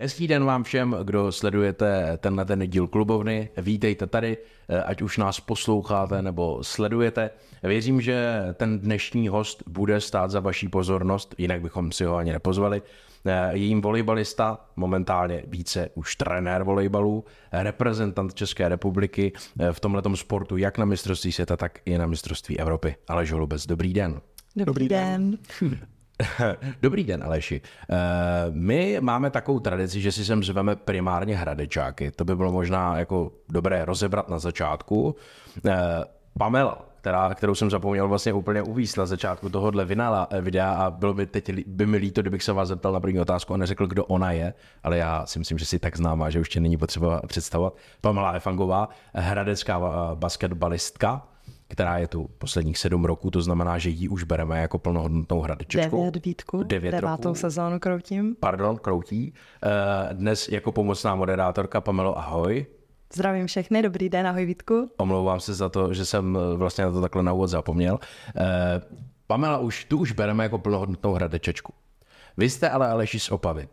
Hezký den vám všem, kdo sledujete tenhle ten díl klubovny. Vítejte tady, ať už nás posloucháte nebo sledujete. Věřím, že ten dnešní host bude stát za vaší pozornost, jinak bychom si ho ani nepozvali. Je jím volejbalista, momentálně více už trenér volejbalů, reprezentant České republiky v tomhletom sportu, jak na mistrovství světa, tak i na mistrovství Evropy. Aleš Holubec, dobrý den. Dobrý, dobrý den. den. Dobrý den, Aleši. Eh, my máme takovou tradici, že si sem zveme primárně hradečáky. To by bylo možná jako dobré rozebrat na začátku. Eh, Pamela, která, kterou jsem zapomněl vlastně úplně uvíct na začátku tohohle vinala, eh, videa a bylo by teď by mi líto, kdybych se vás zeptal na první otázku a neřekl, kdo ona je, ale já si myslím, že si tak známá, že už tě není potřeba představovat. Pamela Efangová, hradecká basketbalistka, která je tu posledních sedm roků, to znamená, že ji už bereme jako plnohodnotnou hradečečku. Devět vítku, Devět devátou roků. sezónu kroutím. Pardon, kroutí. Eh, dnes jako pomocná moderátorka Pamelo, ahoj. Zdravím všechny, dobrý den, ahoj Vítku. Omlouvám se za to, že jsem eh, vlastně na to takhle na úvod zapomněl. Eh, Pamela, už, tu už bereme jako plnohodnotnou hradečečku. Vy jste ale Aleši z Opavy.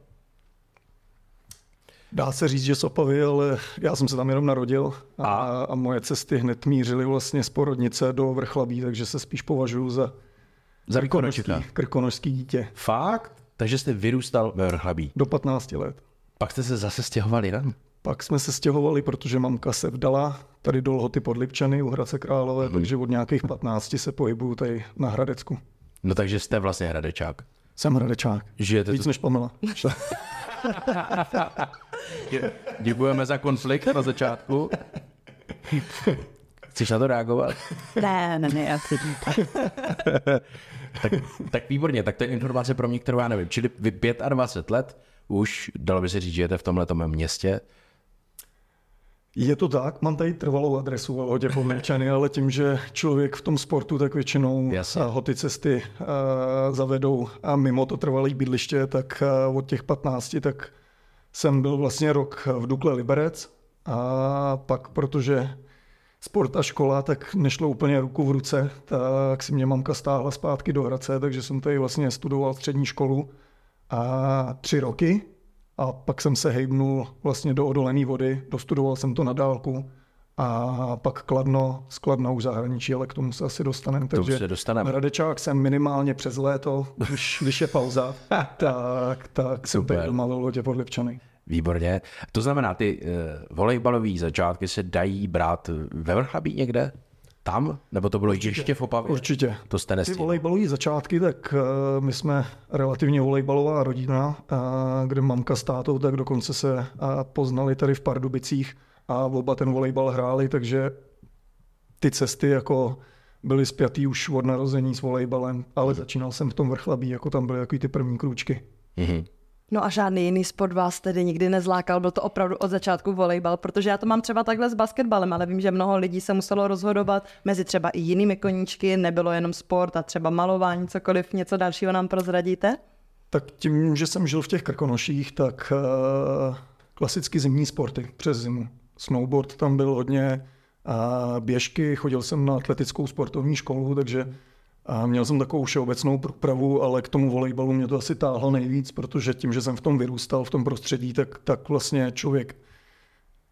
Dá se říct, že z Opavy, ale já jsem se tam jenom narodil a, a moje cesty hned mířily vlastně z porodnice do Vrchlabí, takže se spíš považuji za, za krkonožský, krkonožský dítě. Fakt? Takže jste vyrůstal ve Vrchlabí? Do 15 let. Pak jste se zase stěhovali tam? Pak jsme se stěhovali, protože mamka se vdala tady do Lhoty pod Lipčany u Hradce Králové, hmm. takže od nějakých 15 se pohybuju tady na Hradecku. No takže jste vlastně Hradečák. Jsem Hradečák. Žijete Víc tu... než Pamela. Děkujeme za konflikt na začátku. Chceš na to reagovat? Ne, ne, ne, asi tak, tak výborně, tak to je informace pro mě, kterou já nevím. Čili vy 25 let už, dalo by se říct, žijete v tomhle městě. Je to tak, mám tady trvalou adresu v Lhodě Pomečany, ale tím, že člověk v tom sportu tak většinou Jasně. ho ty cesty uh, zavedou a mimo to trvalé bydliště, tak uh, od těch 15 tak jsem byl vlastně rok v Dukle Liberec. A pak, protože sport a škola, tak nešlo úplně ruku v ruce, tak si mě mamka stáhla zpátky do Hradce, takže jsem tady vlastně studoval střední školu a tři roky a pak jsem se hejbnul vlastně do odolené vody, dostudoval jsem to na dálku a pak Kladno, skladno už zahraničí, ale k tomu se asi dostaneme. Takže se dostaneme. Radečák jsem minimálně přes léto, když, když je pauza, tak, tak jsem tady doma ve Lodě pod Lipčany. Výborně. To znamená, ty uh, volejbalové začátky se dají brát ve Vrchlabí někde? Tam? Nebo to bylo Určitě. ještě v Opavě? Určitě. To jste Ty volejbalové začátky, tak uh, my jsme relativně volejbalová rodina, uh, kde mamka s tátou tak dokonce se uh, poznali tady v Pardubicích a oba ten volejbal hráli, takže ty cesty jako byly spjatý už od narození s volejbalem, ale začínal jsem v tom vrchlabí, jako tam byly jako ty první krůčky. Mm-hmm. No a žádný jiný sport vás tedy nikdy nezlákal, byl to opravdu od začátku volejbal, protože já to mám třeba takhle s basketbalem, ale vím, že mnoho lidí se muselo rozhodovat mezi třeba i jinými koníčky, nebylo jenom sport a třeba malování, cokoliv, něco dalšího nám prozradíte? Tak tím, že jsem žil v těch Krkonoších, tak uh, klasicky zimní sporty přes zimu. Snowboard tam byl hodně, a běžky, chodil jsem na atletickou sportovní školu, takže a měl jsem takovou všeobecnou průpravu, ale k tomu volejbalu mě to asi táhlo nejvíc, protože tím, že jsem v tom vyrůstal, v tom prostředí, tak, tak vlastně člověk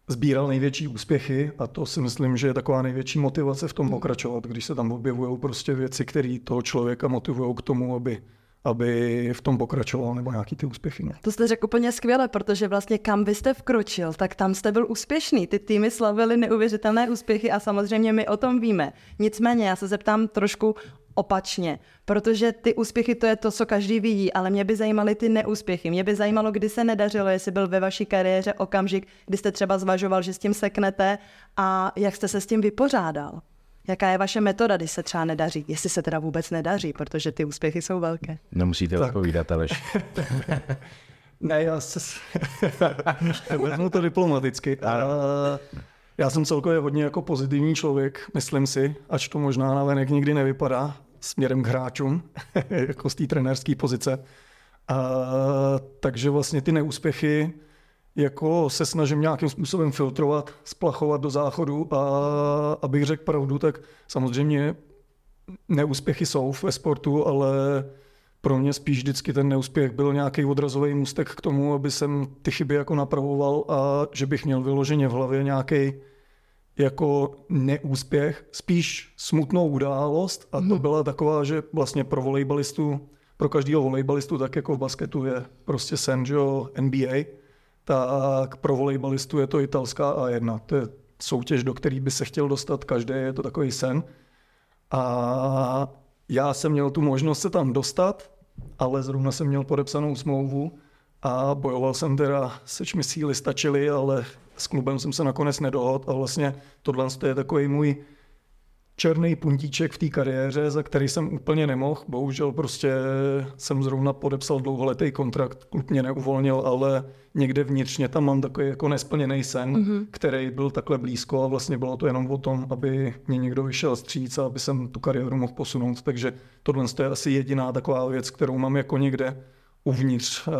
sbíral největší úspěchy a to si myslím, že je taková největší motivace v tom pokračovat, když se tam objevují prostě věci, které toho člověka motivují k tomu, aby aby v tom pokračoval nebo nějaký ty úspěchy. No. To jste řekl úplně skvěle, protože vlastně kam vy jste vkročil, tak tam jste byl úspěšný. Ty týmy slavily neuvěřitelné úspěchy a samozřejmě my o tom víme. Nicméně já se zeptám trošku opačně, protože ty úspěchy to je to, co každý vidí, ale mě by zajímaly ty neúspěchy. Mě by zajímalo, kdy se nedařilo, jestli byl ve vaší kariéře okamžik, kdy jste třeba zvažoval, že s tím seknete a jak jste se s tím vypořádal. Jaká je vaše metoda, když se třeba nedaří? Jestli se teda vůbec nedaří, protože ty úspěchy jsou velké. Nemusíte tak. odpovídat, Aleš. ne, já se... Vezmu to diplomaticky. Já jsem celkově hodně jako pozitivní člověk, myslím si, ač to možná na venek nikdy nevypadá směrem k hráčům, jako z té trenérské pozice. A, takže vlastně ty neúspěchy jako se snažím nějakým způsobem filtrovat, splachovat do záchodu a abych řekl pravdu, tak samozřejmě neúspěchy jsou ve sportu, ale pro mě spíš vždycky ten neúspěch byl nějaký odrazový můstek k tomu, aby jsem ty chyby jako napravoval a že bych měl vyloženě v hlavě nějaký jako neúspěch, spíš smutnou událost a to mhm. byla taková, že vlastně pro volejbalistu, pro každého volejbalistu, tak jako v basketu je prostě sen, že jo, NBA, tak pro volejbalistu je to italská A1. To je soutěž, do které by se chtěl dostat každý, je to takový sen. A já jsem měl tu možnost se tam dostat, ale zrovna jsem měl podepsanou smlouvu a bojoval jsem teda, seč mi síly stačily, ale s klubem jsem se nakonec nedohod a vlastně tohle je takový můj černý puntíček v té kariéře, za který jsem úplně nemohl. Bohužel prostě jsem zrovna podepsal dlouholetý kontrakt, klub mě neuvolnil, ale někde vnitřně tam mám takový jako nesplněný sen, mm-hmm. který byl takhle blízko a vlastně bylo to jenom o tom, aby mě někdo vyšel stříc a aby jsem tu kariéru mohl posunout. Takže tohle je asi jediná taková věc, kterou mám jako někde uvnitř uh,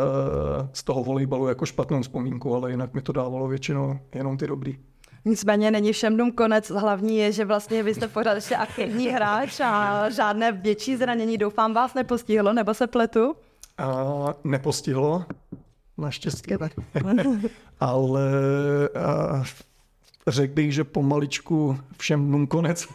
z toho volejbalu jako špatnou vzpomínku, ale jinak mi to dávalo většinou jenom ty dobrý. Nicméně není všem dům konec. Hlavní je, že vlastně vy jste pořád ještě aktivní hráč a žádné větší zranění doufám vás nepostihlo, nebo se pletu? A nepostihlo, naštěstí. Ale a, řekl bych, že pomaličku všem dům konec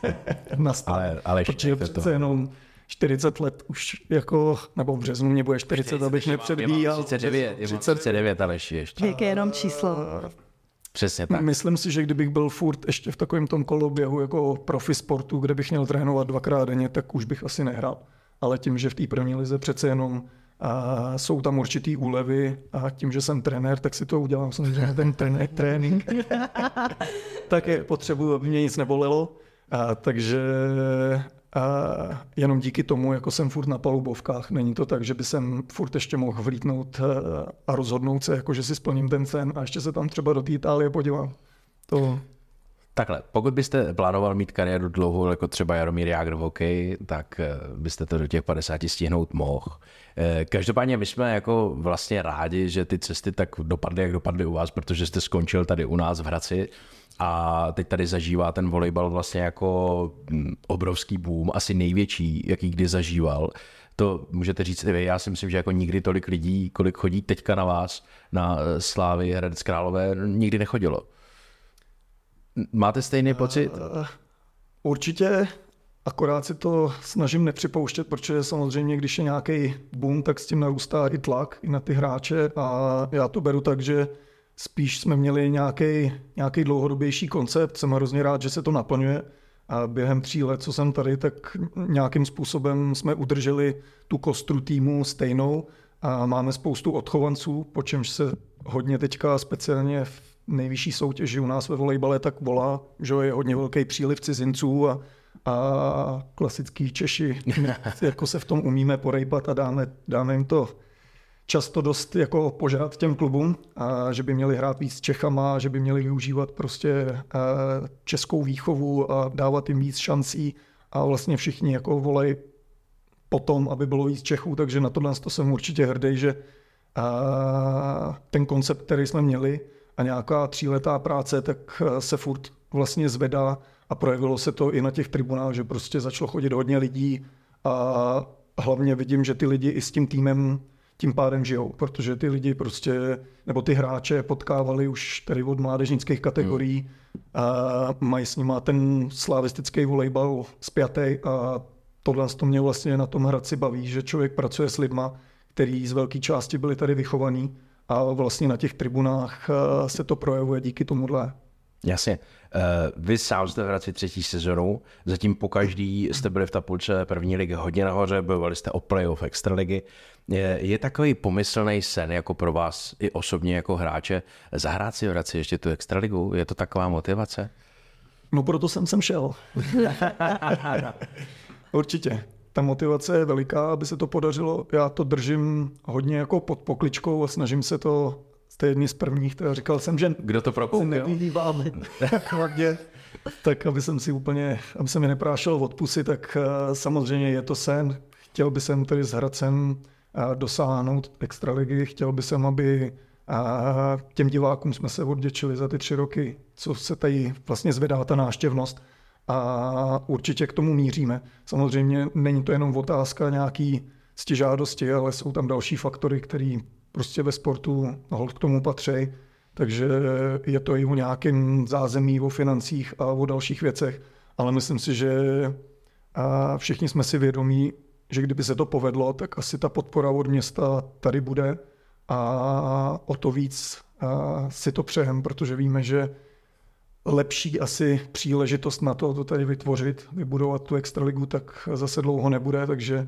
nastal. Ale, ale protože přece jenom 40 let už jako, nebo v březnu mě bude 40, abych nepředbíjal. 39, 39, ale ještě. Věk je jenom číslo. Přesně tak. Myslím si, že kdybych byl furt ještě v takovém tom koloběhu jako profi sportu, kde bych měl trénovat dvakrát denně, tak už bych asi nehrál. Ale tím, že v té první lize přece jenom a jsou tam určitý úlevy a tím, že jsem trenér, tak si to udělám samozřejmě ten trené, trénink. tak je potřebuji, aby mě nic nebolelo. A, takže jenom díky tomu, jako jsem furt na palubovkách, není to tak, že by jsem furt ještě mohl vlítnout eh, a rozhodnout se, jako že si splním ten sen a ještě se tam třeba do té Itálie podívám. To... Takhle, pokud byste plánoval mít kariéru dlouhou, jako třeba Jaromír Jágr v hokeji, tak eh, byste to do těch 50 stihnout mohl. Eh, každopádně my jsme jako vlastně rádi, že ty cesty tak dopadly, jak dopadly u vás, protože jste skončil tady u nás v Hradci a teď tady zažívá ten volejbal vlastně jako mm, obrovský boom, asi největší, jaký kdy zažíval. To můžete říct i vy, já si myslím, že jako nikdy tolik lidí, kolik chodí teďka na vás, na eh, Slávy Hradec Králové, nikdy nechodilo. Máte stejný pocit? Uh, určitě, akorát si to snažím nepřipouštět, protože samozřejmě, když je nějaký boom, tak s tím narůstá i tlak i na ty hráče a já to beru tak, že Spíš jsme měli nějaký, nějaký dlouhodobější koncept, jsem hrozně rád, že se to naplňuje. A během tří let, co jsem tady, tak nějakým způsobem jsme udrželi tu kostru týmu stejnou a máme spoustu odchovanců, po čemž se hodně teďka speciálně v nejvyšší soutěži u nás ve volejbale tak volá, že je hodně velký příliv cizinců a, a klasický Češi, jako se v tom umíme porejpat a dáme, dáme jim to často dost jako požádat těm klubům, a že by měli hrát víc s Čechama, že by měli využívat prostě eh, českou výchovu a dávat jim víc šancí a vlastně všichni jako volej potom, aby bylo víc Čechů, takže na tohle to jsem určitě hrdý, že eh, ten koncept, který jsme měli a nějaká tříletá práce, tak eh, se furt vlastně zvedá a projevilo se to i na těch tribunách, že prostě začalo chodit hodně lidí a hlavně vidím, že ty lidi i s tím týmem tím pádem žijou, protože ty lidi prostě, nebo ty hráče potkávali už tady od mládežnických kategorií hmm. a mají s nima ten slavistický volejbal spjatý a tohle to mě vlastně na tom Hradci baví, že člověk pracuje s lidma, který z velké části byli tady vychovaní a vlastně na těch tribunách se to projevuje díky tomuhle. Jasně. Uh, vy sám jste v Hradci třetí sezonu, zatím po každý jste byli v tabulce první ligy hodně nahoře, bojovali jste o playoff extraligy. Je, je takový pomyslný sen jako pro vás i osobně jako hráče zahrát si v Hradci ještě tu extraligu? Je to taková motivace? No proto jsem sem šel. Určitě. Ta motivace je veliká, aby se to podařilo. Já to držím hodně jako pod pokličkou a snažím se to jste jedni z prvních, teda říkal jsem, že Kdo to prokoukal? nevyhýváme hlavně, tak aby jsem si úplně, aby se mi neprášel od pusy, tak uh, samozřejmě je to sen. Chtěl by jsem tedy s Hradcem uh, dosáhnout extraligy, chtěl by jsem, aby uh, těm divákům jsme se odděčili za ty tři roky, co se tady vlastně zvedá ta náštěvnost a určitě k tomu míříme. Samozřejmě není to jenom otázka nějaký žádosti, ale jsou tam další faktory, které prostě ve sportu hold k tomu patří. Takže je to i o nějakém zázemí, o financích a o dalších věcech. Ale myslím si, že všichni jsme si vědomí, že kdyby se to povedlo, tak asi ta podpora od města tady bude a o to víc si to přejem, protože víme, že lepší asi příležitost na to, to tady vytvořit, vybudovat tu extraligu, tak zase dlouho nebude, takže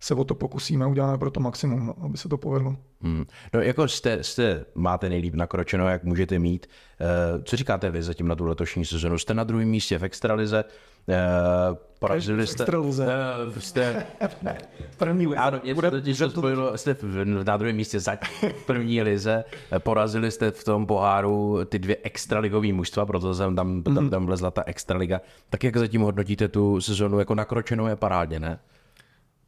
se o to pokusíme, uděláme pro to maximum, no, aby se to povedlo. Hmm. No jako jste, jste, máte nejlíp nakročeno, jak můžete mít. Uh, co říkáte vy zatím na tu letošní sezonu? Jste na druhém místě v extralize, uh, porazili jste... Extralize. Uh, jste... první lize. Ano, mě to to spojilo, jste na druhém místě za první lize, porazili jste v tom poháru ty dvě extraligové mužstva, proto jsem tam, tam, mhm. tam vlezla ta extraliga. Tak jak zatím hodnotíte tu sezonu jako nakročenou je parádně, ne?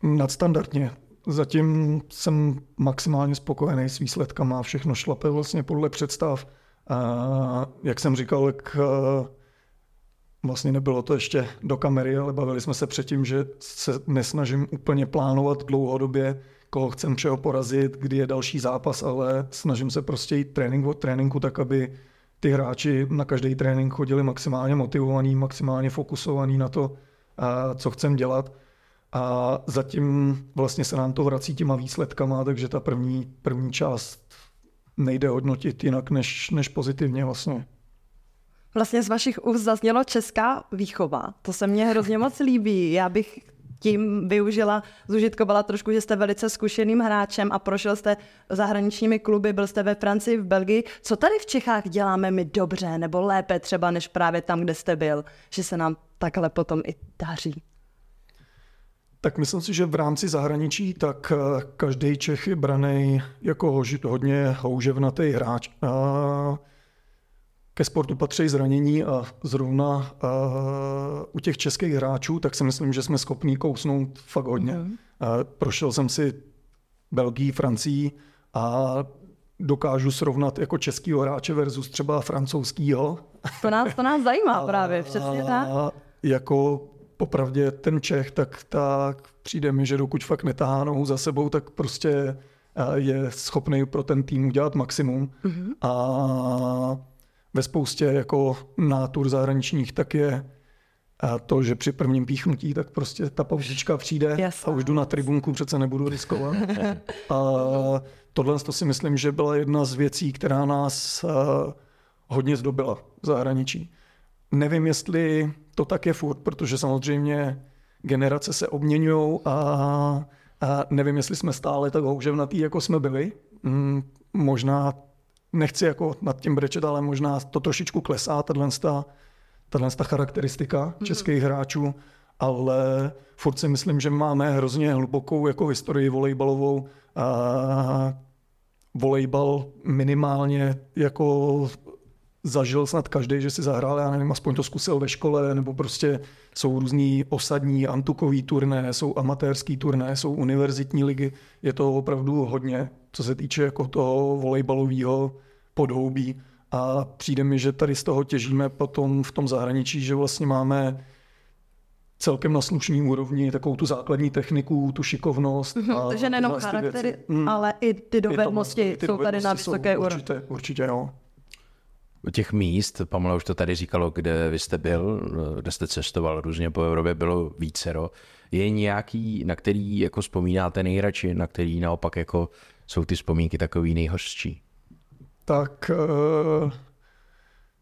nadstandardně. Zatím jsem maximálně spokojený s výsledkama, všechno šlape vlastně podle představ. A jak jsem říkal, jak vlastně nebylo to ještě do kamery, ale bavili jsme se předtím, že se nesnažím úplně plánovat dlouhodobě, koho chcem všeho porazit, kdy je další zápas, ale snažím se prostě jít trénink od tréninku tak, aby ty hráči na každý trénink chodili maximálně motivovaní, maximálně fokusovaní na to, co chcem dělat. A zatím vlastně se nám to vrací těma výsledkama, takže ta první, první část nejde hodnotit jinak než, než pozitivně vlastně. Vlastně z vašich úst zaznělo česká výchova. To se mně hrozně moc líbí. Já bych tím využila, zužitkovala trošku, že jste velice zkušeným hráčem a prošel jste zahraničními kluby, byl jste ve Francii, v Belgii. Co tady v Čechách děláme my dobře nebo lépe třeba než právě tam, kde jste byl, že se nám takhle potom i daří? Tak myslím si, že v rámci zahraničí tak eh, každý Čech je braný jako hodně houževnatý hráč. A ke sportu patří zranění a zrovna a eh, u těch českých hráčů, tak si myslím, že jsme schopní kousnout fakt hodně. Mm. A prošel jsem si Belgii, Francii a dokážu srovnat jako českýho hráče versus třeba francouzskýho. To nás, to nás zajímá právě, přesně tak. Jako popravdě ten Čech, tak, tak přijde mi, že dokud fakt netahá nohu za sebou, tak prostě eh, je schopný pro ten tým udělat maximum. Mm-hmm. A ve spoustě jako nátur zahraničních tak je a to, že při prvním píchnutí, tak prostě ta pauzička přijde yes. a už jdu na tribunku, přece nebudu riskovat. a tohle to si myslím, že byla jedna z věcí, která nás eh, hodně zdobila v zahraničí. Nevím, jestli to tak je furt, protože samozřejmě generace se obměňují a, a nevím, jestli jsme stále tak houževnatý, jako jsme byli. Mm, možná, nechci jako nad tím brečet, ale možná to trošičku klesá, tato, tato charakteristika mm-hmm. českých hráčů, ale furt si myslím, že máme hrozně hlubokou jako historii volejbalovou. A volejbal minimálně jako zažil snad každý, že si zahrál, já nevím, aspoň to zkusil ve škole, nebo prostě jsou různý osadní antukový turné, jsou amatérský turné, jsou univerzitní ligy. Je to opravdu hodně, co se týče jako toho volejbalového podhoubí. A přijde mi, že tady z toho těžíme potom v tom zahraničí, že vlastně máme celkem na slušný úrovni takovou tu základní techniku, tu šikovnost. Mm-hmm, a takže nejenom charaktery, mm, ale i ty dovednosti jsou tady na vysoké úrovni. Určitě, určitě jo těch míst, Pamela už to tady říkalo, kde vy jste byl, kde jste cestoval různě po Evropě, bylo vícero. Je nějaký, na který jako vzpomínáte nejradši, na který naopak jako jsou ty vzpomínky takový nejhořčí? Tak eh,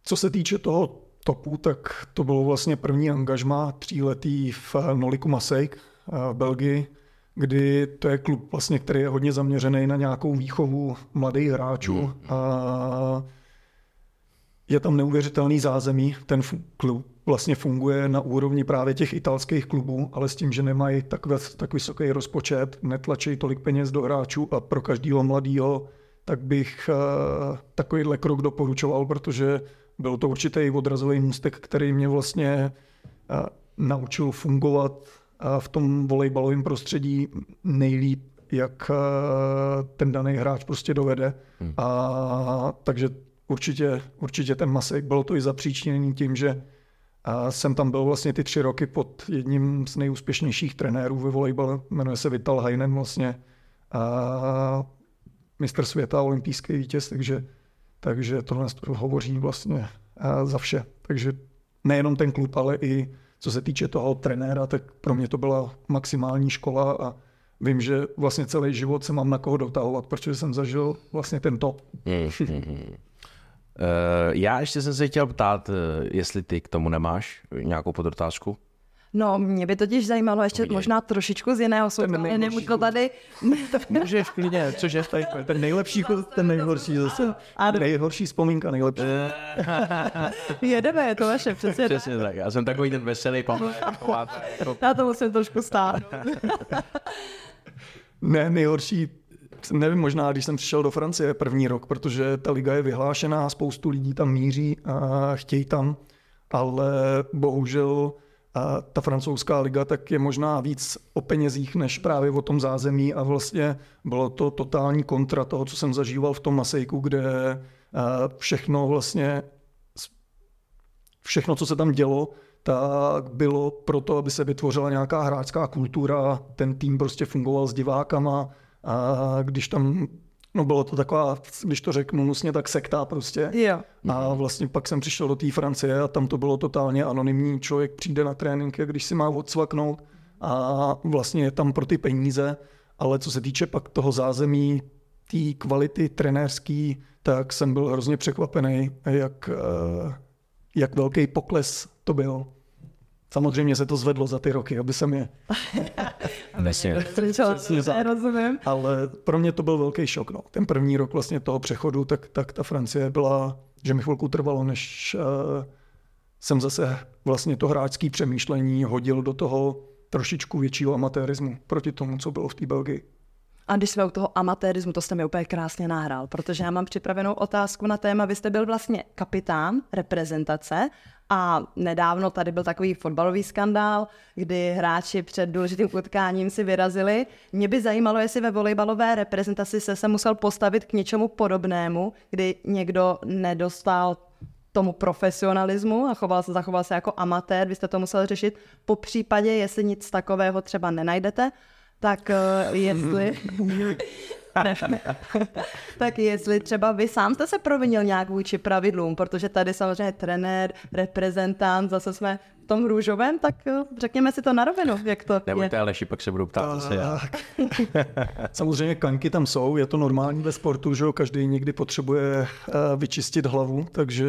co se týče toho topu, tak to bylo vlastně první angažma tříletý v Noliku Masejk eh, v Belgii, kdy to je klub, vlastně, který je hodně zaměřený na nějakou výchovu mladých hráčů. Mm. A je tam neuvěřitelný zázemí. Ten klub vlastně funguje na úrovni právě těch italských klubů, ale s tím, že nemají tak, tak vysoký rozpočet, netlačí tolik peněz do hráčů a pro každého mladého, tak bych uh, takovýhle krok doporučoval, protože byl to určitý odrazový můstek, který mě vlastně uh, naučil fungovat uh, v tom volejbalovém prostředí nejlíp, jak uh, ten daný hráč prostě dovede. Hmm. A takže určitě, určitě ten Masek, bylo to i zapříčněný tím, že A jsem tam byl vlastně ty tři roky pod jedním z nejúspěšnějších trenérů ve volejbale, jmenuje se Vital Heinen vlastně. A mistr světa, olympijský vítěz, takže, takže tohle hovoří vlastně za vše. Takže nejenom ten klub, ale i co se týče toho trenéra, tak pro mě to byla maximální škola a vím, že vlastně celý život se mám na koho dotahovat, protože jsem zažil vlastně ten top. Uh, já ještě jsem se chtěl ptát, eh, jestli ty k tomu nemáš nějakou podotázku? No, mě by totiž zajímalo ještě Povídej. možná trošičku z jiného světa, ale nemůžu to tady... Můžeš klidně, což je tady, ten nejlepší, ten nejhorší zase. A nejhorší vzpomínka, nejlepší. Jedeme, je to vaše, přesně, přesně tak. Já jsem takový ten veselý Pavel. Já to musím trošku stát. ne, nejhorší, nevím, možná, když jsem přišel do Francie první rok, protože ta liga je vyhlášená, spoustu lidí tam míří a chtějí tam, ale bohužel a ta francouzská liga tak je možná víc o penězích než právě o tom zázemí a vlastně bylo to totální kontra toho, co jsem zažíval v tom Masejku, kde všechno vlastně, všechno, co se tam dělo, tak bylo proto, aby se vytvořila nějaká hráčská kultura, ten tým prostě fungoval s divákama a když tam No bylo to taková, když to řeknu nusně, tak sekta prostě. Jo. A vlastně pak jsem přišel do té Francie a tam to bylo totálně anonymní. Člověk přijde na trénink, když si má odsvaknout a vlastně je tam pro ty peníze. Ale co se týče pak toho zázemí, té kvality trenérský, tak jsem byl hrozně překvapený, jak, eh, jak velký pokles to byl. Samozřejmě se to zvedlo za ty roky, aby jsem je... Rozumím. Ale pro mě to byl velký šok. No. Ten první rok vlastně toho přechodu, tak, tak ta Francie byla, že mi chvilku trvalo, než uh, jsem zase vlastně to hráčské přemýšlení hodil do toho trošičku většího amatérismu proti tomu, co bylo v té Belgii. A když jsme u toho amatérismu, to jste mi úplně krásně nahrál, protože já mám připravenou otázku na téma, vy jste byl vlastně kapitán reprezentace a nedávno tady byl takový fotbalový skandál, kdy hráči před důležitým utkáním si vyrazili. Mě by zajímalo, jestli ve volejbalové reprezentaci se se musel postavit k něčemu podobnému, kdy někdo nedostal tomu profesionalismu a choval se, zachoval se jako amatér, vy jste to musel řešit. Po případě, jestli nic takového třeba nenajdete, tak uh, jestli... tak jestli třeba vy sám jste se provinil nějak vůči pravidlům, protože tady samozřejmě trenér, reprezentant, zase jsme v tom růžovém, tak eh, řekněme si to na rovinu, jak to Nebojte, je. Aleši, pak se budu ptát zase já. samozřejmě kanky tam jsou, je to normální ve sportu, že jo, každý někdy potřebuje eh, vyčistit hlavu, takže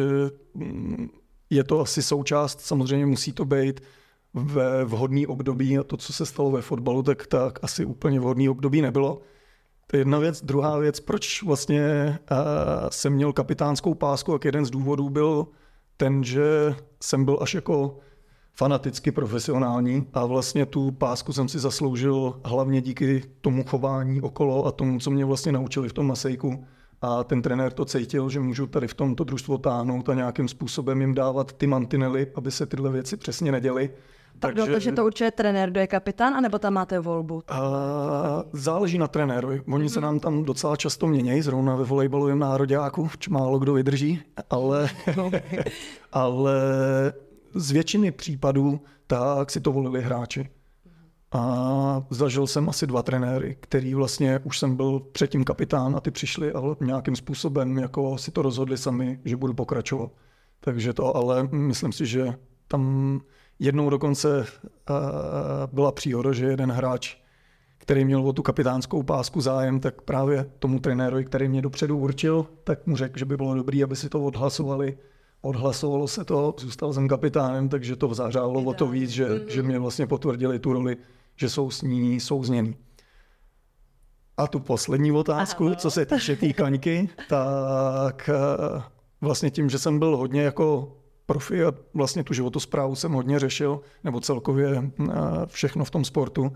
mm, je to asi součást, samozřejmě musí to být ve vhodný období a to, co se stalo ve fotbalu, tak, tak asi úplně vhodný období nebylo. To je jedna věc. Druhá věc, proč vlastně uh, jsem měl kapitánskou pásku, tak jeden z důvodů byl ten, že jsem byl až jako fanaticky profesionální a vlastně tu pásku jsem si zasloužil hlavně díky tomu chování okolo a tomu, co mě vlastně naučili v tom Masejku. A ten trenér to cítil, že můžu tady v tomto družstvo táhnout a nějakým způsobem jim dávat ty mantinely, aby se tyhle věci přesně neděly. Takže, takže to určuje trenér, kdo je kapitán, anebo tam máte volbu? Uh, záleží na trenérovi. Oni se nám tam docela často měnějí, zrovna ve volejbalovém nároďáku, málo kdo vydrží, ale, ale z většiny případů tak si to volili hráči. A zažil jsem asi dva trenéry, který vlastně už jsem byl předtím kapitán a ty přišli a nějakým způsobem jako si to rozhodli sami, že budu pokračovat. Takže to, ale myslím si, že tam Jednou dokonce uh, byla příhoda, že jeden hráč, který měl o tu kapitánskou pásku zájem, tak právě tomu trenérovi, který mě dopředu určil, tak mu řekl, že by bylo dobré, aby si to odhlasovali. Odhlasovalo se to, zůstal jsem kapitánem, takže to vzářálo o to víc, že, že mě vlastně potvrdili tu roli, že jsou s ní souzněný. A tu poslední otázku, Aha. co se týče té kaňky, tak eh, vlastně tím, že jsem byl hodně jako profi a vlastně tu životosprávu jsem hodně řešil, nebo celkově eh, všechno v tom sportu.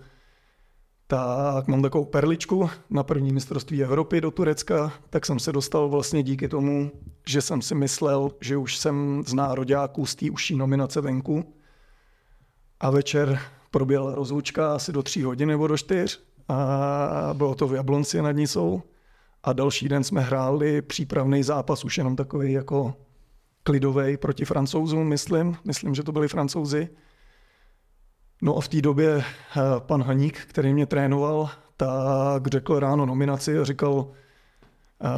Tak mám takovou perličku na první mistrovství Evropy do Turecka, tak jsem se dostal vlastně díky tomu, že jsem si myslel, že už jsem z nároďáků z té užší nominace venku. A večer proběhla rozlučka asi do tří hodin nebo do čtyř a bylo to v Jablonci nad Nisou. A další den jsme hráli přípravný zápas, už jenom takový jako klidový proti francouzům, myslím. Myslím, že to byli francouzi. No a v té době eh, pan Haník, který mě trénoval, tak řekl ráno nominaci a říkal, eh,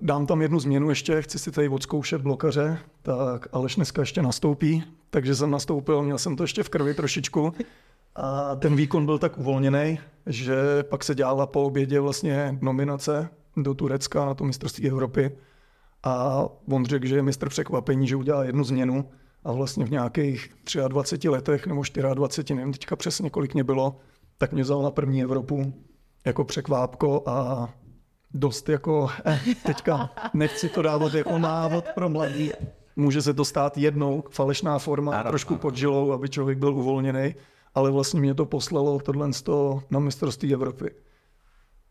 dám tam jednu změnu ještě, chci si tady odzkoušet blokaře, tak Aleš dneska ještě nastoupí, takže jsem nastoupil, měl jsem to ještě v krvi trošičku a ten výkon byl tak uvolněný, že pak se dělala po obědě vlastně nominace do Turecka na to mistrovství Evropy a on řekl, že je mistr překvapení, že udělá jednu změnu a vlastně v nějakých 23 letech nebo 24, nevím teďka přesně kolik mě bylo, tak mě vzal na první Evropu jako překvápko a dost jako, eh, teďka nechci to dávat jako návod pro mladí. Může se to stát jednou, falešná forma, ano, trošku pod žilou, aby člověk byl uvolněný, ale vlastně mě to poslalo tohle na mistrovství Evropy.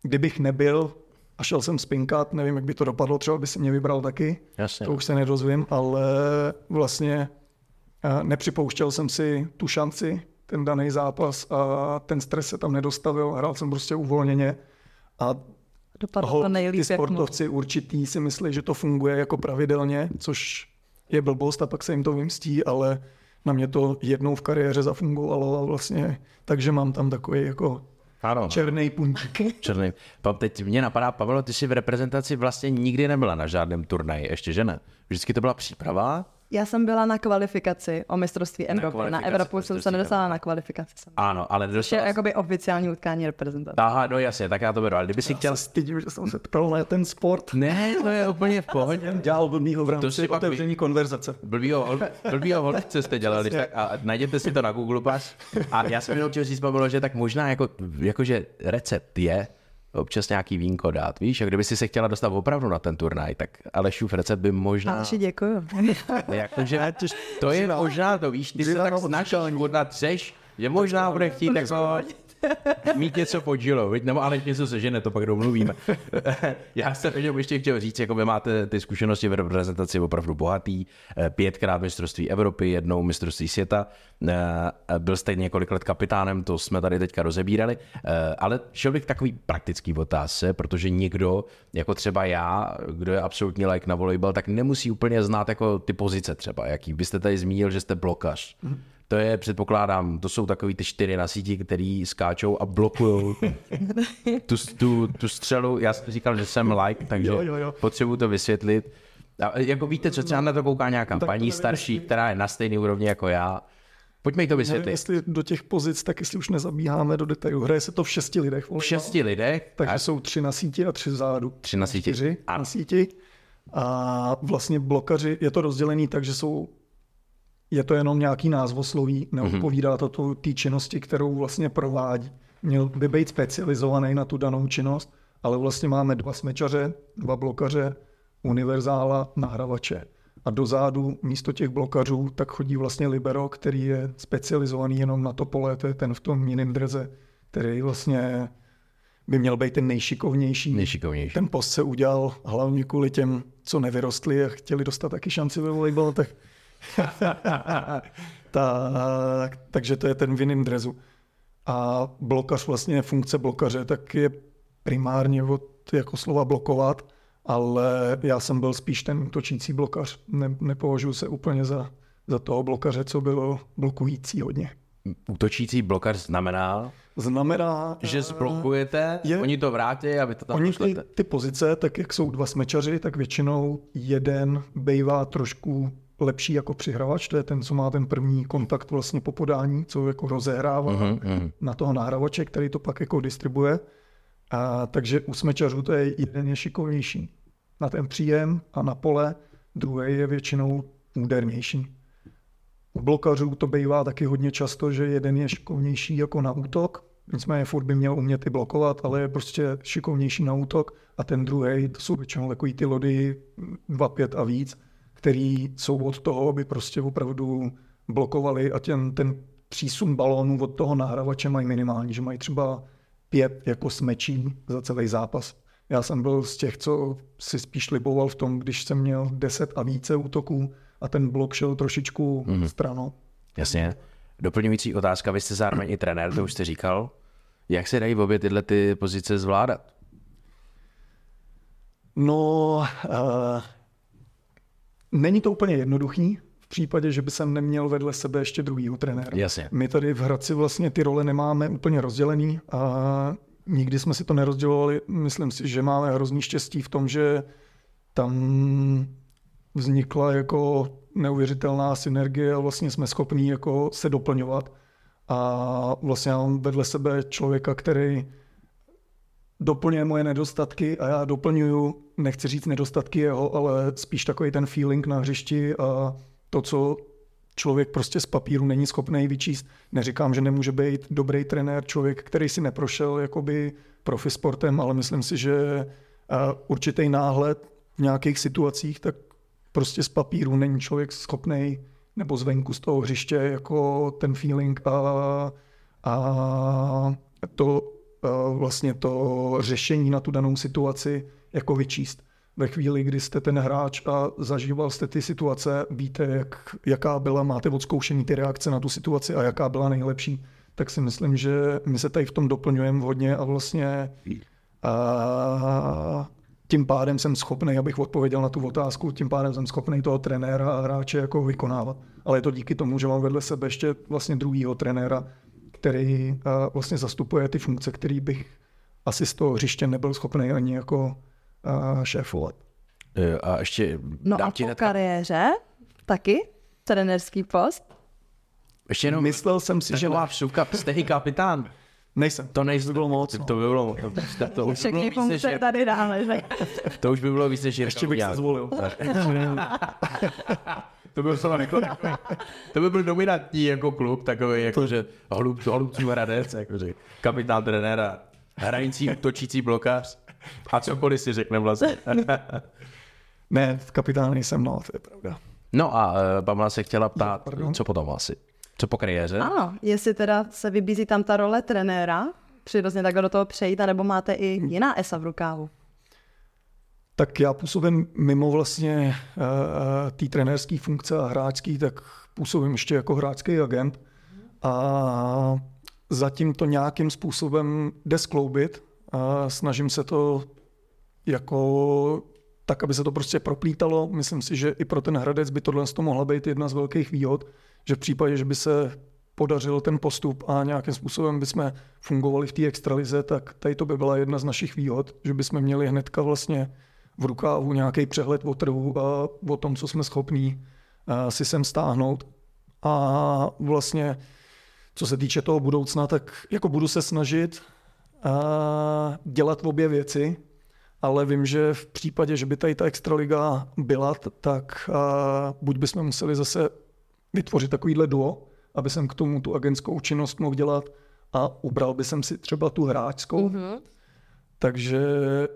Kdybych nebyl a šel jsem spinkat, nevím, jak by to dopadlo, třeba by si mě vybral taky, Jasně. to už se nedozvím, ale vlastně eh, nepřipouštěl jsem si tu šanci, ten daný zápas a ten stres se tam nedostavil, hrál jsem prostě uvolněně a Dopadlo to nejlíp, ty sportovci určitý si myslí, že to funguje jako pravidelně, což je blbost a pak se jim to vymstí, ale na mě to jednou v kariéře zafungovalo a vlastně, takže mám tam takový jako ano. Černý puntík. Černý. Teď mě napadá, Pavel, ty jsi v reprezentaci vlastně nikdy nebyla na žádném turnaji, ještě že ne? Vždycky to byla příprava já jsem byla na kvalifikaci o mistrovství Evropy. Na, na Evropu jsem se nedostala na kvalifikaci. Jsem. Ano, ale dostala... Ještě jakoby oficiální utkání reprezentace. Aha, no jasně, tak já to beru. Ale kdyby si já chtěl... Stydím, že jsem se ptal na ten sport. Ne, to je úplně v pohodě. dělal blbýho v rámci to si otevření by... konverzace. Blbýho, blbýho holce jste dělali. tak a najděte si to na Google Pass. A já jsem jenom chtěl říct, Pavlo, že tak možná jako, jakože recept je, občas nějaký vínko dát, víš? A kdyby si se chtěla dostat opravdu na ten turnaj, tak Alešův recept by možná... Aleši, děkuju. Jakože, to je možná to, víš, ty se tak snažil, možná třeš, že možná bude chtít jako mít něco pod žilou, nebo ale něco sežene, to pak domluvíme. Já jsem jenom ještě chtěl říct, jako vy máte ty zkušenosti v reprezentaci opravdu bohatý, eh, pětkrát mistrovství Evropy, jednou mistrovství světa, eh, byl jste několik let kapitánem, to jsme tady teďka rozebírali, eh, ale šel bych takový praktický otázce, protože nikdo, jako třeba já, kdo je absolutní like na volejbal, tak nemusí úplně znát jako ty pozice třeba, jaký. Byste tady zmínil, že jste blokař. Mm-hmm to je, předpokládám, to jsou takový ty čtyři na síti, který skáčou a blokují tu, tu, tu střelu. Já jsem říkal, že jsem like, takže jo, jo, jo. potřebuji to vysvětlit. A jako víte, co třeba na to kouká nějaká no, paní starší, která je na stejné úrovni jako já. Pojďme jí to vysvětlit. Nevím, jestli do těch pozic, tak jestli už nezabíháme do detailu. Hraje se to v šesti lidech. V šesti lidech? Takže a... jsou tři na síti a tři vzadu. Tři na síti. Čtyři a... na síti. A vlastně blokaři, je to rozdělený tak, že jsou je to jenom nějaký názvosloví, neodpovídá to té činnosti, kterou vlastně provádí. Měl by být specializovaný na tu danou činnost, ale vlastně máme dva smečaře, dva blokaře, univerzála, nahravače. A dozadu místo těch blokařů tak chodí vlastně libero, který je specializovaný jenom na to pole, to je ten v tom jiném dreze, který vlastně by měl být ten nejšikovnější. nejšikovnější. Ten post se udělal hlavně kvůli těm, co nevyrostli a chtěli dostat taky šanci ve volejbalu, tak tak, takže to je ten v jiném drezu. A blokař, vlastně funkce blokaře, tak je primárně od jako slova blokovat, ale já jsem byl spíš ten útočící blokař. Ne, nepovažuji se úplně za, za toho blokaře, co bylo blokující hodně. Útočící blokař znamená? Znamená, že zblokujete, je, oni to vrátí a vy to tam Oni ty, ty pozice, tak jak jsou dva smečaři, tak většinou jeden bývá trošku lepší jako přihrávač, to je ten, co má ten první kontakt vlastně po podání, co jako rozehrává uh-huh, na toho nahrávače, který to pak jako distribuje. A, takže u smečařů to je jeden je šikovnější na ten příjem a na pole, druhý je většinou údernější. U blokařů to bývá taky hodně často, že jeden je šikovnější jako na útok, nicméně furt by měl umět i blokovat, ale je prostě šikovnější na útok a ten druhý, to jsou většinou takový ty lody 2-5 a víc, který jsou od toho, aby prostě opravdu blokovali a ten, ten přísun balónů od toho nahrávače mají minimální, že mají třeba pět jako smečí za celý zápas. Já jsem byl z těch, co si spíš liboval v tom, když jsem měl 10 a více útoků a ten blok šel trošičku mm-hmm. stranou. Jasně. Doplňující otázka, vy jste zároveň i trenér, to už jste říkal. Jak se dají v obě tyhle ty pozice zvládat? No, uh, není to úplně jednoduchý, v případě, že by jsem neměl vedle sebe ještě druhýho trenéra. Jasně. My tady v Hradci vlastně ty role nemáme úplně rozdělený a nikdy jsme si to nerozdělovali. Myslím si, že máme hrozný štěstí v tom, že tam vznikla jako neuvěřitelná synergie a vlastně jsme schopní jako se doplňovat. A vlastně mám vedle sebe člověka, který doplňuje moje nedostatky a já doplňuju, nechci říct nedostatky jeho, ale spíš takový ten feeling na hřišti a to, co člověk prostě z papíru není schopný vyčíst. Neříkám, že nemůže být dobrý trenér, člověk, který si neprošel jakoby profi sportem, ale myslím si, že určitý náhled v nějakých situacích, tak prostě z papíru není člověk schopný nebo zvenku z toho hřiště jako ten feeling a, a to vlastně to řešení na tu danou situaci jako vyčíst. Ve chvíli, kdy jste ten hráč a zažíval jste ty situace, víte, jak, jaká byla, máte odzkoušený ty reakce na tu situaci a jaká byla nejlepší, tak si myslím, že my se tady v tom doplňujeme hodně a vlastně a tím pádem jsem schopný, abych odpověděl na tu otázku, tím pádem jsem schopný toho trenéra a hráče jako vykonávat. Ale je to díky tomu, že mám vedle sebe ještě vlastně druhýho trenéra, který vlastně zastupuje ty funkce, který bych asi z toho hřiště nebyl schopný ani jako šéfovat. E, a ještě No a po kariéře taky trenerský post? Ještě jenom myslel jsem si, že máš šuka, jste kapitán. Nejsem. To nejsem. To bylo moc. No. To by bylo, to, to, to už Všechny bylo více, že... tady dáme, že? To už by bylo více, že Ještě bych se zvolil. to byl to, jako, to by byl dominantní jako klub, takový jako, že hlub, hlubců hradec, jakože kapitán trenéra, hrající, útočící blokář a cokoliv si řekne vlastně. ne, kapitán nejsem, no, to je pravda. No a uh, Pamela se chtěla ptát, no, co potom asi? Co po kariéře? Ano, jestli teda se vybízí tam ta role trenéra, přirozeně takhle do toho přejít, anebo máte i jiná esa v rukávu? Tak já působím mimo vlastně uh, té trenérské funkce a hráčský, tak působím ještě jako hráčský agent a zatím to nějakým způsobem jde skloubit a snažím se to jako tak, aby se to prostě proplítalo. Myslím si, že i pro ten Hradec by tohle to mohla být jedna z velkých výhod, že v případě, že by se podařil ten postup a nějakým způsobem bychom fungovali v té extralize, tak tady to by byla jedna z našich výhod, že bychom měli hnedka vlastně v rukávu nějaký přehled o trhu a o tom, co jsme schopní si sem stáhnout. A vlastně, co se týče toho budoucna, tak jako budu se snažit dělat obě věci, ale vím, že v případě, že by tady ta extraliga byla, tak buď bychom museli zase vytvořit takovýhle duo, aby jsem k tomu tu agentskou činnost mohl dělat a ubral by jsem si třeba tu hráčskou. Mm-hmm. Takže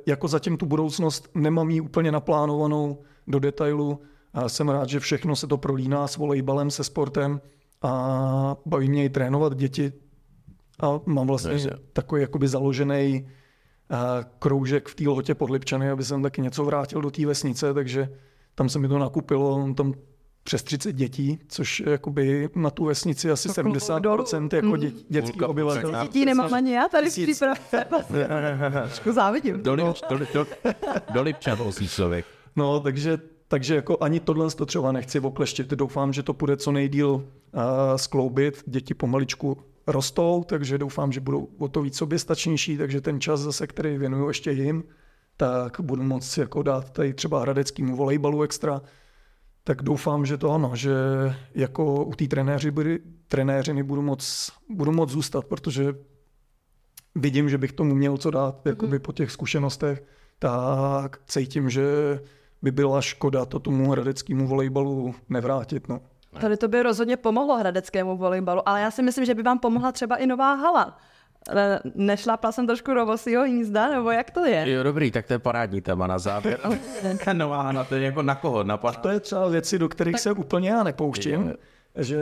jako zatím tu budoucnost nemám jí úplně naplánovanou do detailu. A jsem rád, že všechno se to prolíná s volejbalem, se sportem a baví mě i trénovat děti. A mám vlastně Neže. takový jakoby založený kroužek v té lhotě pod Lipčany, aby jsem taky něco vrátil do té vesnice, takže tam se mi to nakupilo, tam přes 30 dětí, což jakoby na tu vesnici asi to 70% jako dě, mm. dětský obyvatel. Dětí nemám ani já tady v přípravce. Trošku závidím. Do, Lipčan člověk. No, takže, takže jako ani tohle to třeba nechci okleštit. Doufám, že to půjde co nejdíl uh, skloubit. Děti pomaličku rostou, takže doufám, že budou o to víc soběstačnější, takže ten čas zase, který věnuju ještě jim, tak budu moct jako dát tady třeba hradeckýmu volejbalu extra, tak doufám, že to ano, že jako u té trenéři, trenéřiny budu moc, budu moc zůstat, protože vidím, že bych tomu měl co dát jakoby mhm. po těch zkušenostech, tak cítím, že by byla škoda to tomu hradeckému volejbalu nevrátit. No. Tady to by rozhodně pomohlo hradeckému volejbalu, ale já si myslím, že by vám pomohla třeba i nová hala. Nešlápla jsem trošku do vosího hnízda, nebo jak to je? Jo, dobrý, tak to je parádní téma na závěr. Nová hala, to je jako na koho? Na par... To je třeba věci, do kterých tak... se úplně já nepouštím. Je. Že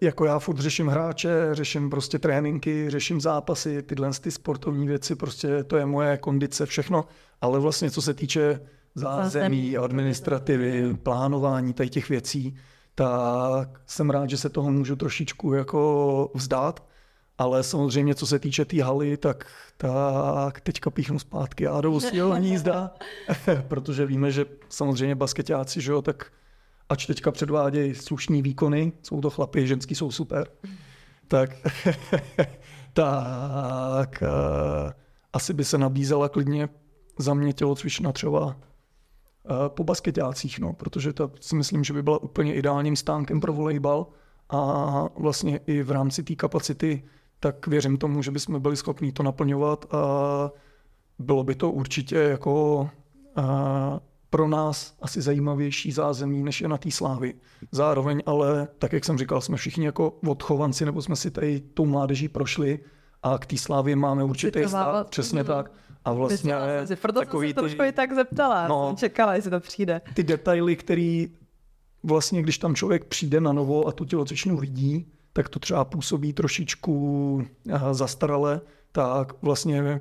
jako já furt řeším hráče, řeším prostě tréninky, řeším zápasy, tyhle ty sportovní věci, prostě to je moje kondice, všechno. Ale vlastně co se týče zázemí, administrativy, plánování tady těch věcí, tak jsem rád, že se toho můžu trošičku jako vzdát. Ale samozřejmě, co se týče té tý haly, tak, tak teďka píchnu zpátky a do ani jízda, protože víme, že samozřejmě basketáci, že jo, tak ač teďka předvádějí slušní výkony, jsou to chlapy, ženský jsou super, tak, tak uh, asi by se nabízela klidně za mě tělocvična třeba uh, po basketácích, no, protože to si myslím, že by byla úplně ideálním stánkem pro volejbal a vlastně i v rámci té kapacity, tak věřím tomu, že bychom byli schopni to naplňovat a bylo by to určitě jako pro nás asi zajímavější zázemí, než je na té slávy. Zároveň ale, tak jak jsem říkal, jsme všichni jako odchovanci, nebo jsme si tady tou mládeží prošli a k té slávě máme určitý stát, přesně tak. A vlastně je proto takový jsem se trošku i tak zeptala, no, jsem čekala, jestli to přijde. Ty detaily, které vlastně, když tam člověk přijde na novo a tu tělocvičnu vidí, tak to třeba působí trošičku zastarale, tak vlastně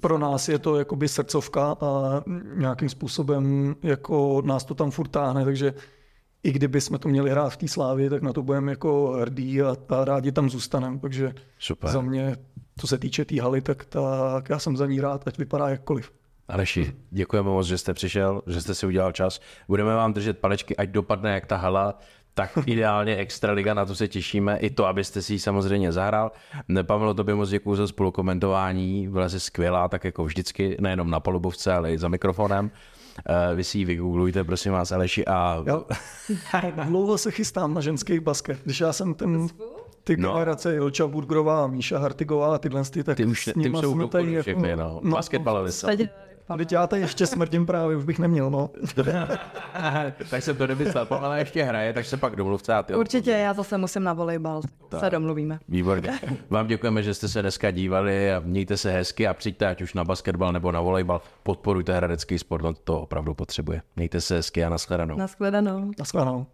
pro nás je to jakoby srdcovka a nějakým způsobem jako nás to tam furt táhne, takže i kdyby jsme to měli hrát v té slávě, tak na to budeme jako hrdí a, a rádi tam zůstaneme. Takže Super. za mě, co se týče té tý haly, tak, tak já jsem za ní rád, ať vypadá jakkoliv. Aleši, děkujeme moc, že jste přišel, že jste si udělal čas. Budeme vám držet palečky, ať dopadne jak ta hala tak ideálně Extraliga, na to se těšíme. I to, abyste si ji samozřejmě zahrál. Pavlo, tobě moc děkuji za spolukomentování, byla jsi skvělá, tak jako vždycky, nejenom na polubovce, ale i za mikrofonem. Uh, vy si ji vygooglujte, prosím vás, Aleši. A... dlouho se chystám na ženský basket. Když já jsem ten ty no. generace Ilča Burgrová, Míša Hartigová a tyhle, tak ty už, s nima ty jsou všechny, jako, no. no Basketbalista. Teď já tady ještě smrdím právě, už bych neměl, no. tak jsem to nemyslel, ale ještě hraje, tak se pak domluvte. A ty Určitě, já zase musím na volejbal, tak. se domluvíme. Výborně. Vám děkujeme, že jste se dneska dívali a mějte se hezky a přijďte ať už na basketbal nebo na volejbal. Podporujte hradecký sport, on to opravdu potřebuje. Mějte se hezky a nashledanou. Nashledanou. Nashledanou.